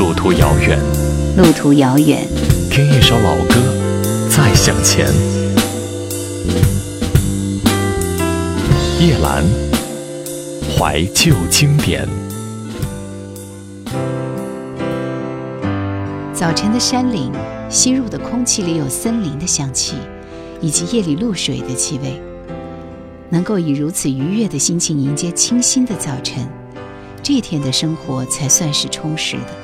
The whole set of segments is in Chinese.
路途遥远，路途遥远，听一首老歌，再向前。夜阑，怀旧经典。早晨的山岭，吸入的空气里有森林的香气，以及夜里露水的气味。能够以如此愉悦的心情迎接清新的早晨，这一天的生活才算是充实的。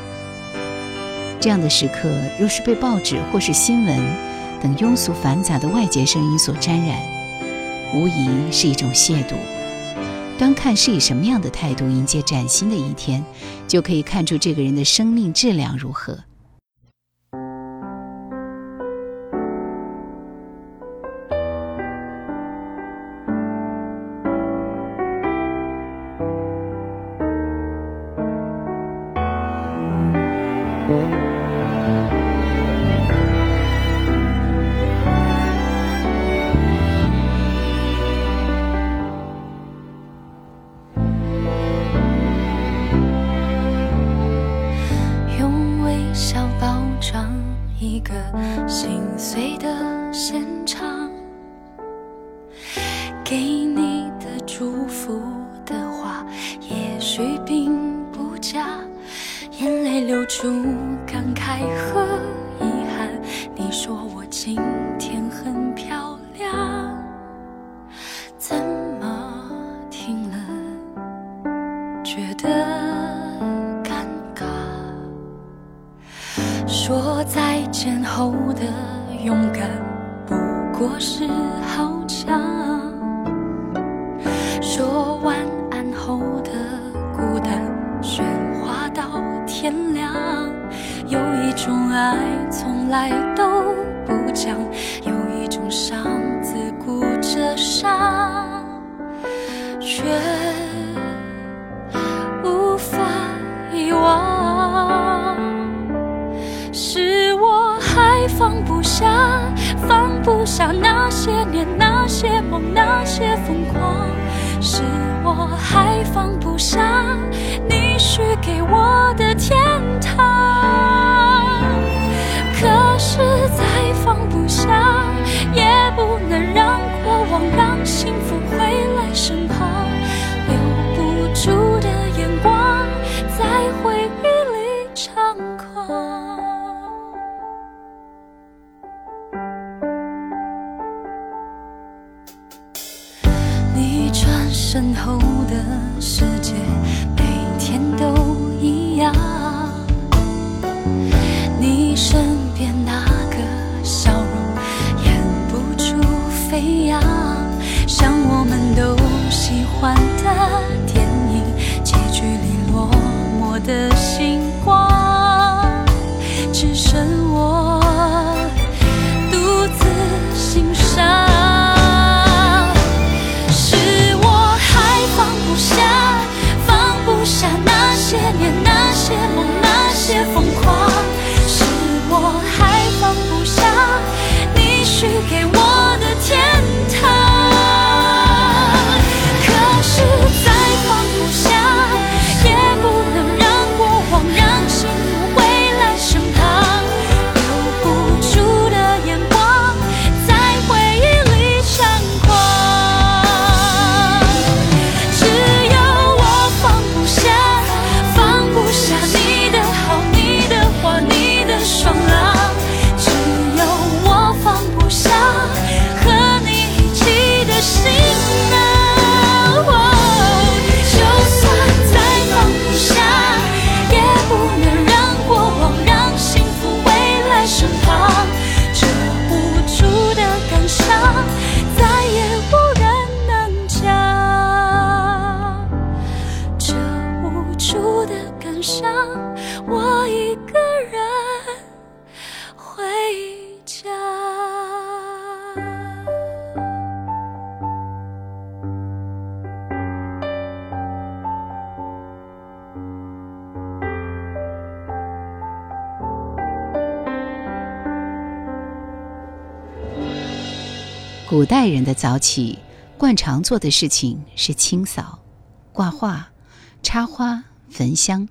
这样的时刻，若是被报纸或是新闻等庸俗繁杂的外界声音所沾染，无疑是一种亵渎。端看是以什么样的态度迎接崭新的一天，就可以看出这个人的生命质量如何。留住感慨和遗憾。你说我今天很漂亮，怎么听了觉得尴尬？说再见后的勇敢，不过是好。爱从来都不讲，有一种伤自顾着伤，却无法遗忘。是我还放不下，放不下那些年、那些梦、那些疯狂，是我还放不下你许给我的天堂。放不下，也不能让过往、让幸福回来身旁，留不住的眼光，在回忆里猖狂。你转。身后的世界每天都一样，你身换的电影结局里落寞的心古代人的早起，惯常做的事情是清扫、挂画、插花、焚香。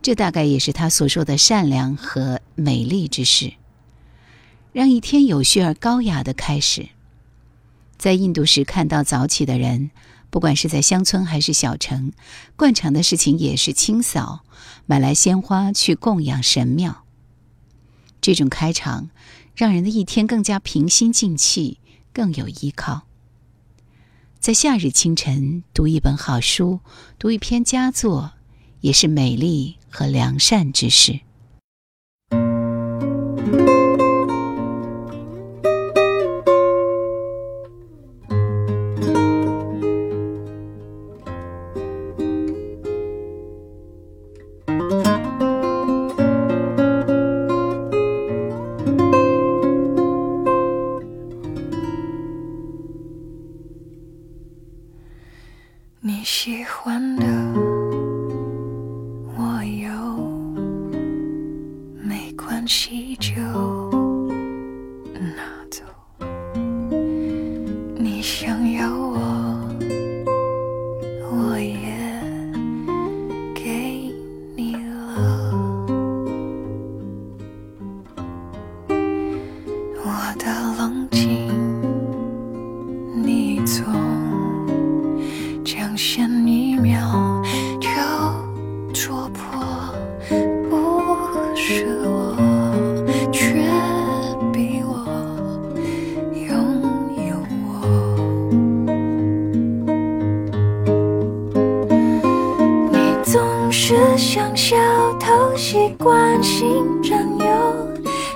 这大概也是他所说的善良和美丽之事。让一天有序而高雅的开始。在印度时看到早起的人，不管是在乡村还是小城，惯常的事情也是清扫，买来鲜花去供养神庙。这种开场，让人的一天更加平心静气，更有依靠。在夏日清晨读一本好书，读一篇佳作，也是美丽和良善之事。She chose. 占有，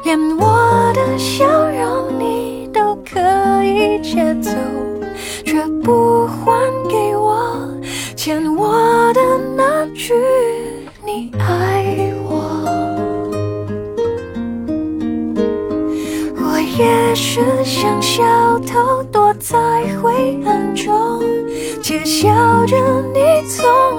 连我的笑容你都可以借走，却不还给我欠我的那句你爱我。我也是像小偷，躲在灰暗中，窃笑着你从。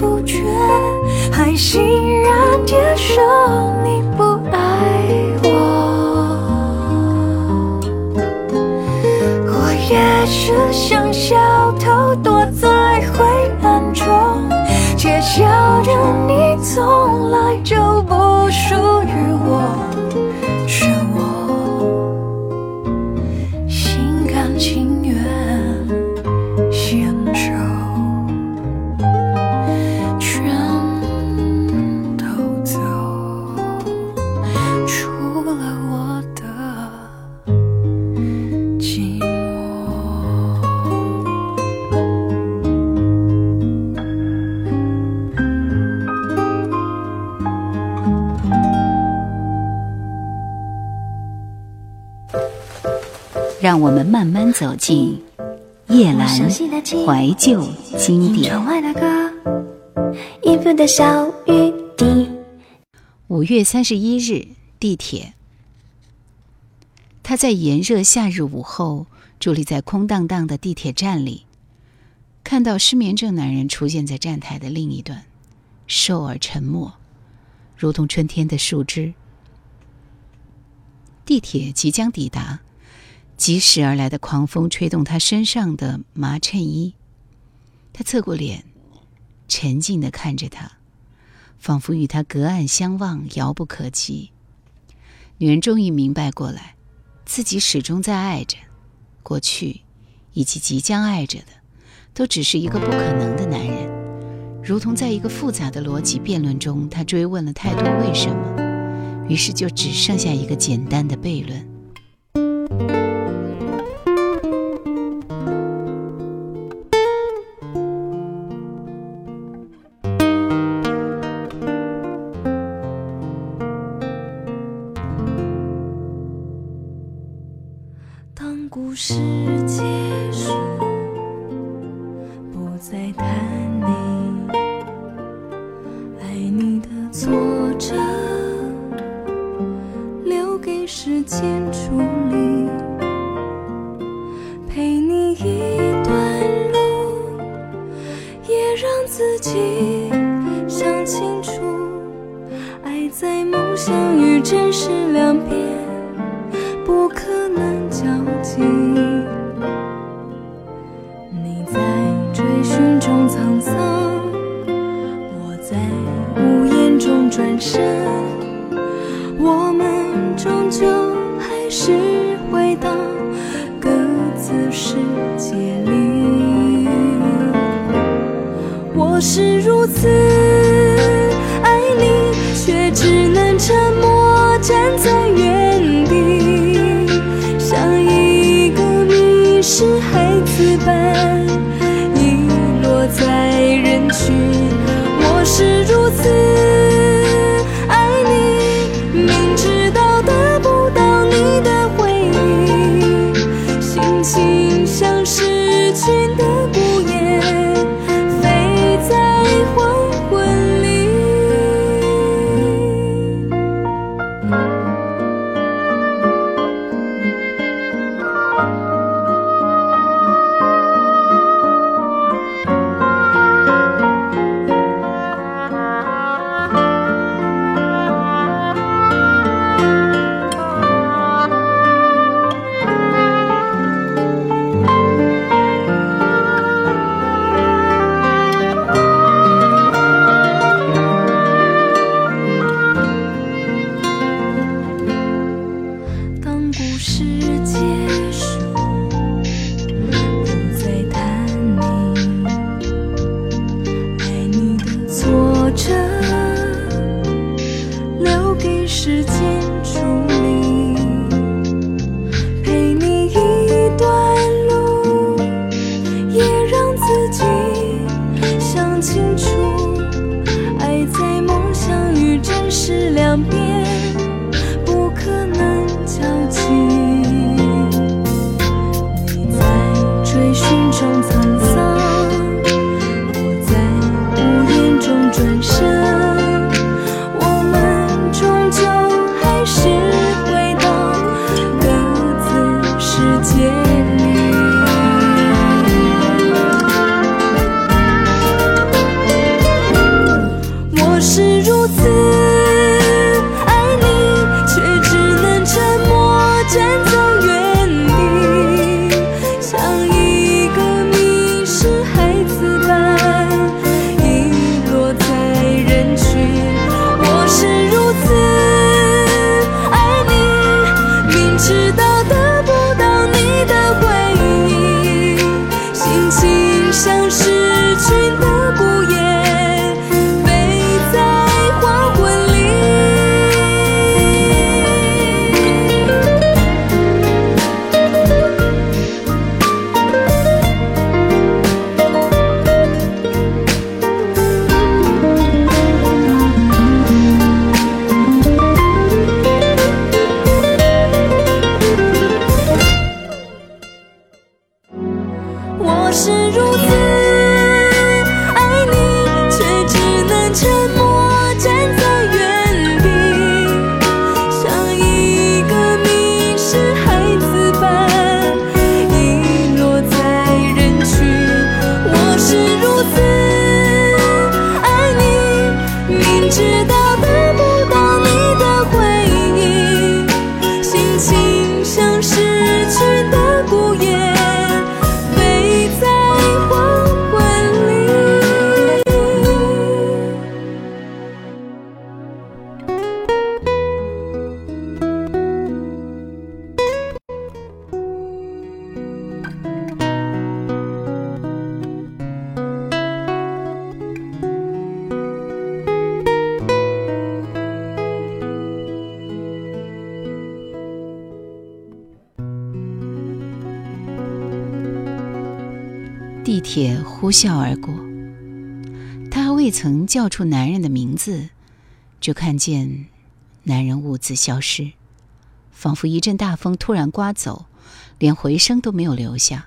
不觉，还欣然接受你不爱我。我也是像小偷，躲在灰暗中窃笑的，你从来就不属。让我们慢慢走进夜阑怀旧经典。五月三十一日，地铁。他在炎热夏日午后，伫立在空荡荡的地铁站里，看到失眠症男人出现在站台的另一端，瘦而沉默，如同春天的树枝。地铁即将抵达。疾驶而来的狂风吹动他身上的麻衬衣，他侧过脸，沉静的看着他，仿佛与他隔岸相望，遥不可及。女人终于明白过来，自己始终在爱着，过去以及即将爱着的，都只是一个不可能的男人。如同在一个复杂的逻辑辩论中，他追问了太多为什么，于是就只剩下一个简单的悖论。挫折留给时间处理。真实两边。铁呼啸而过。他还未曾叫出男人的名字，就看见男人兀自消失，仿佛一阵大风突然刮走，连回声都没有留下。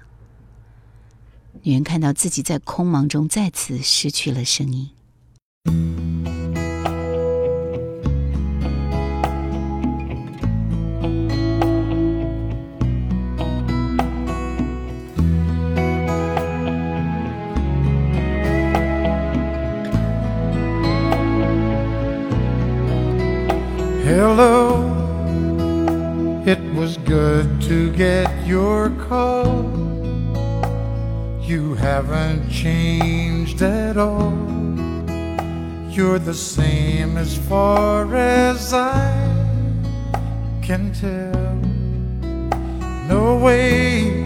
女人看到自己在空茫中再次失去了声音。Hello, it was good to get your call. You haven't changed at all. You're the same as far as I can tell. No way,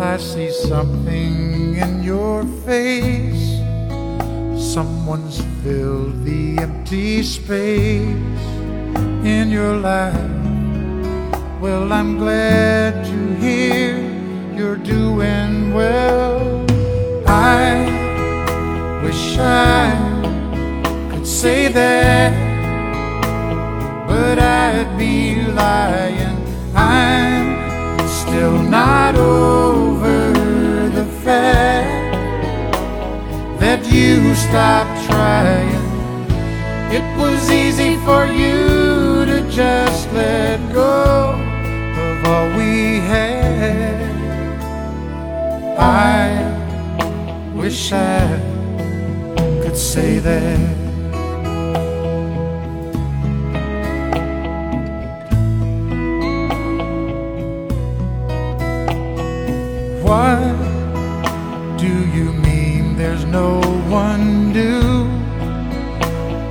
I see something in your face. Someone's filled the empty space in your life. Well, I'm glad to hear you're doing well. I wish I could say that, but I'd be lying. I'm still not over stopped trying. It was easy for you to just let go of all we had. I wish I could say that. What no one new?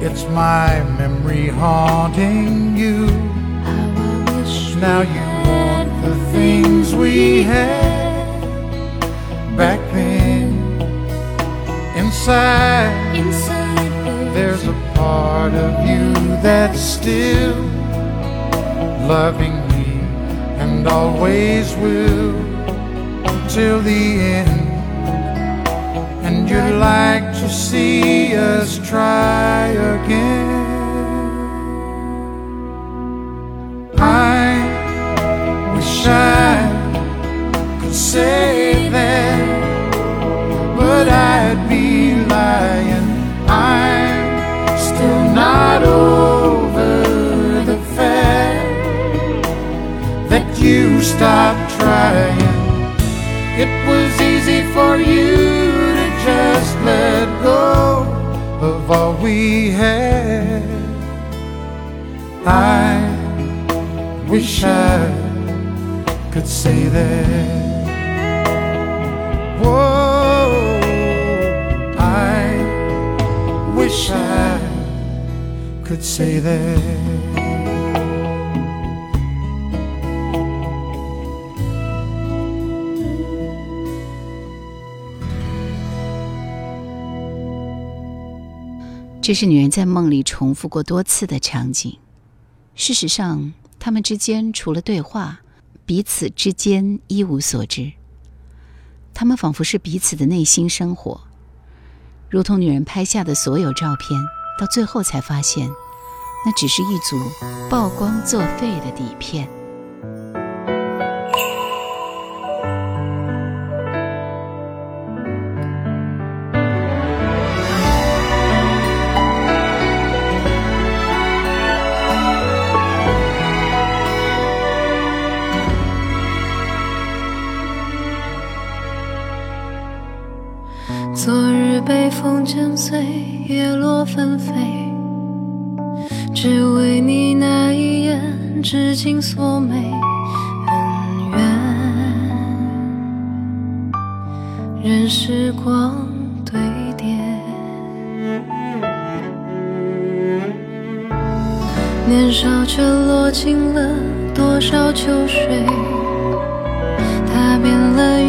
It's my memory haunting you. Now you want the things we had back then. Inside, Inside there's a part of you that's still loving me and always will till the end. And you'd like to see us try again. I wish I could say that, but I'd be lying. I'm still not over the fact that you stopped trying. It was easy for you of all we had. I wish I could say that. Whoa, I wish I could say that. 这是女人在梦里重复过多次的场景。事实上，他们之间除了对话，彼此之间一无所知。他们仿佛是彼此的内心生活，如同女人拍下的所有照片，到最后才发现，那只是一组曝光作废的底片。被风剪碎，叶落纷飞，只为你那一眼，至今锁眉恩怨，任时光堆叠。年少却落进了多少秋水，踏遍了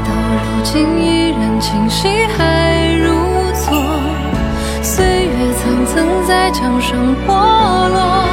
到如今依然清晰还如昨岁月层层在墙上剥落。